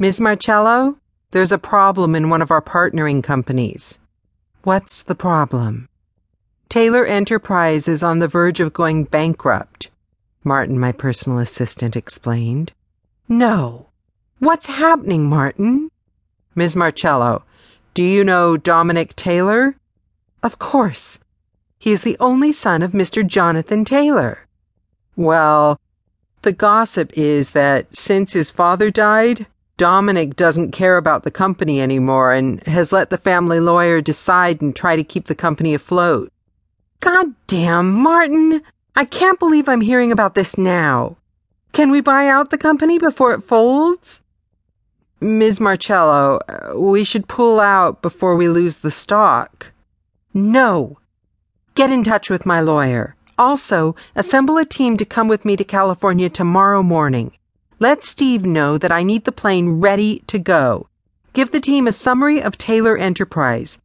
Ms. Marcello, there's a problem in one of our partnering companies. What's the problem? Taylor Enterprise is on the verge of going bankrupt, Martin, my personal assistant, explained. No. What's happening, Martin? Ms. Marcello, do you know Dominic Taylor? Of course. He is the only son of Mr. Jonathan Taylor. Well, the gossip is that since his father died, Dominic doesn't care about the company anymore and has let the family lawyer decide and try to keep the company afloat. God damn, Martin! I can't believe I'm hearing about this now. Can we buy out the company before it folds? Ms. Marcello, we should pull out before we lose the stock. No. Get in touch with my lawyer. Also, assemble a team to come with me to California tomorrow morning. Let Steve know that I need the plane ready to go. Give the team a summary of Taylor Enterprise.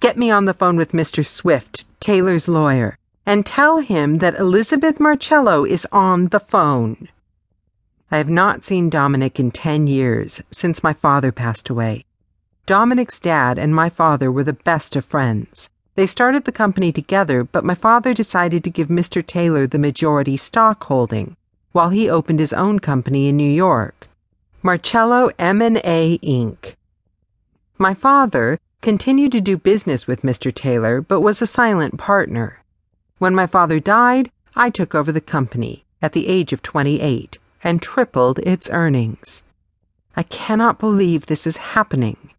Get me on the phone with Mr. Swift, Taylor's lawyer, and tell him that Elizabeth Marcello is on the phone. I have not seen Dominic in 10 years, since my father passed away. Dominic's dad and my father were the best of friends. They started the company together, but my father decided to give Mr. Taylor the majority stock holding while he opened his own company in New York, Marcello M&A Inc. My father continued to do business with Mr. Taylor, but was a silent partner. When my father died, I took over the company at the age of 28 and tripled its earnings. I cannot believe this is happening.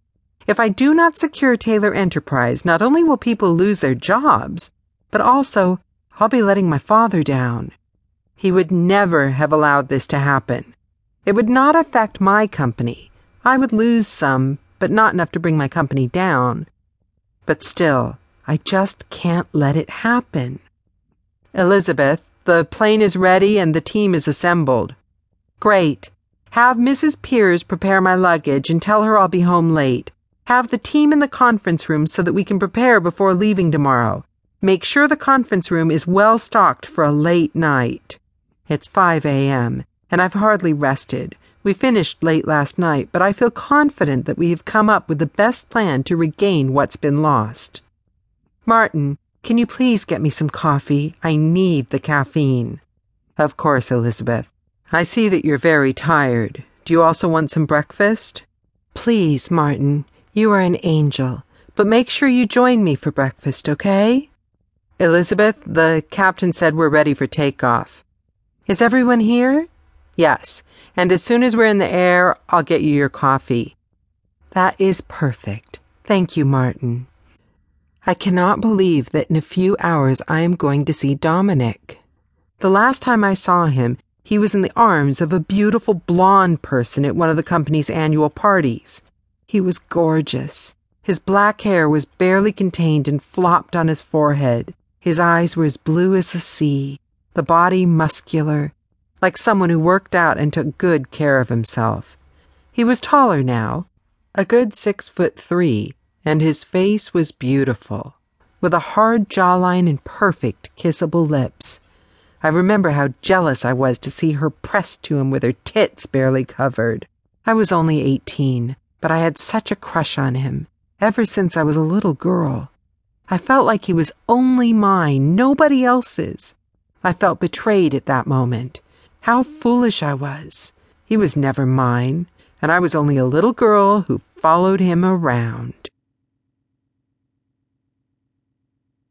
If I do not secure Taylor Enterprise, not only will people lose their jobs, but also I'll be letting my father down. He would never have allowed this to happen. It would not affect my company. I would lose some, but not enough to bring my company down. But still, I just can't let it happen. Elizabeth, the plane is ready and the team is assembled. Great. Have Mrs. Piers prepare my luggage and tell her I'll be home late. Have the team in the conference room so that we can prepare before leaving tomorrow. Make sure the conference room is well stocked for a late night. It's 5 a.m., and I've hardly rested. We finished late last night, but I feel confident that we have come up with the best plan to regain what's been lost. Martin, can you please get me some coffee? I need the caffeine. Of course, Elizabeth. I see that you're very tired. Do you also want some breakfast? Please, Martin. You are an angel. But make sure you join me for breakfast, okay? Elizabeth, the captain said we're ready for takeoff. Is everyone here? Yes, and as soon as we're in the air, I'll get you your coffee. That is perfect. Thank you, Martin. I cannot believe that in a few hours I am going to see Dominic. The last time I saw him, he was in the arms of a beautiful blonde person at one of the company's annual parties. He was gorgeous. His black hair was barely contained and flopped on his forehead. His eyes were as blue as the sea the body muscular, like someone who worked out and took good care of himself. He was taller now, a good six foot three, and his face was beautiful, with a hard jawline and perfect kissable lips. I remember how jealous I was to see her pressed to him with her tits barely covered. I was only eighteen, but I had such a crush on him ever since I was a little girl. I felt like he was only mine, nobody else's. I felt betrayed at that moment. How foolish I was. He was never mine, and I was only a little girl who followed him around.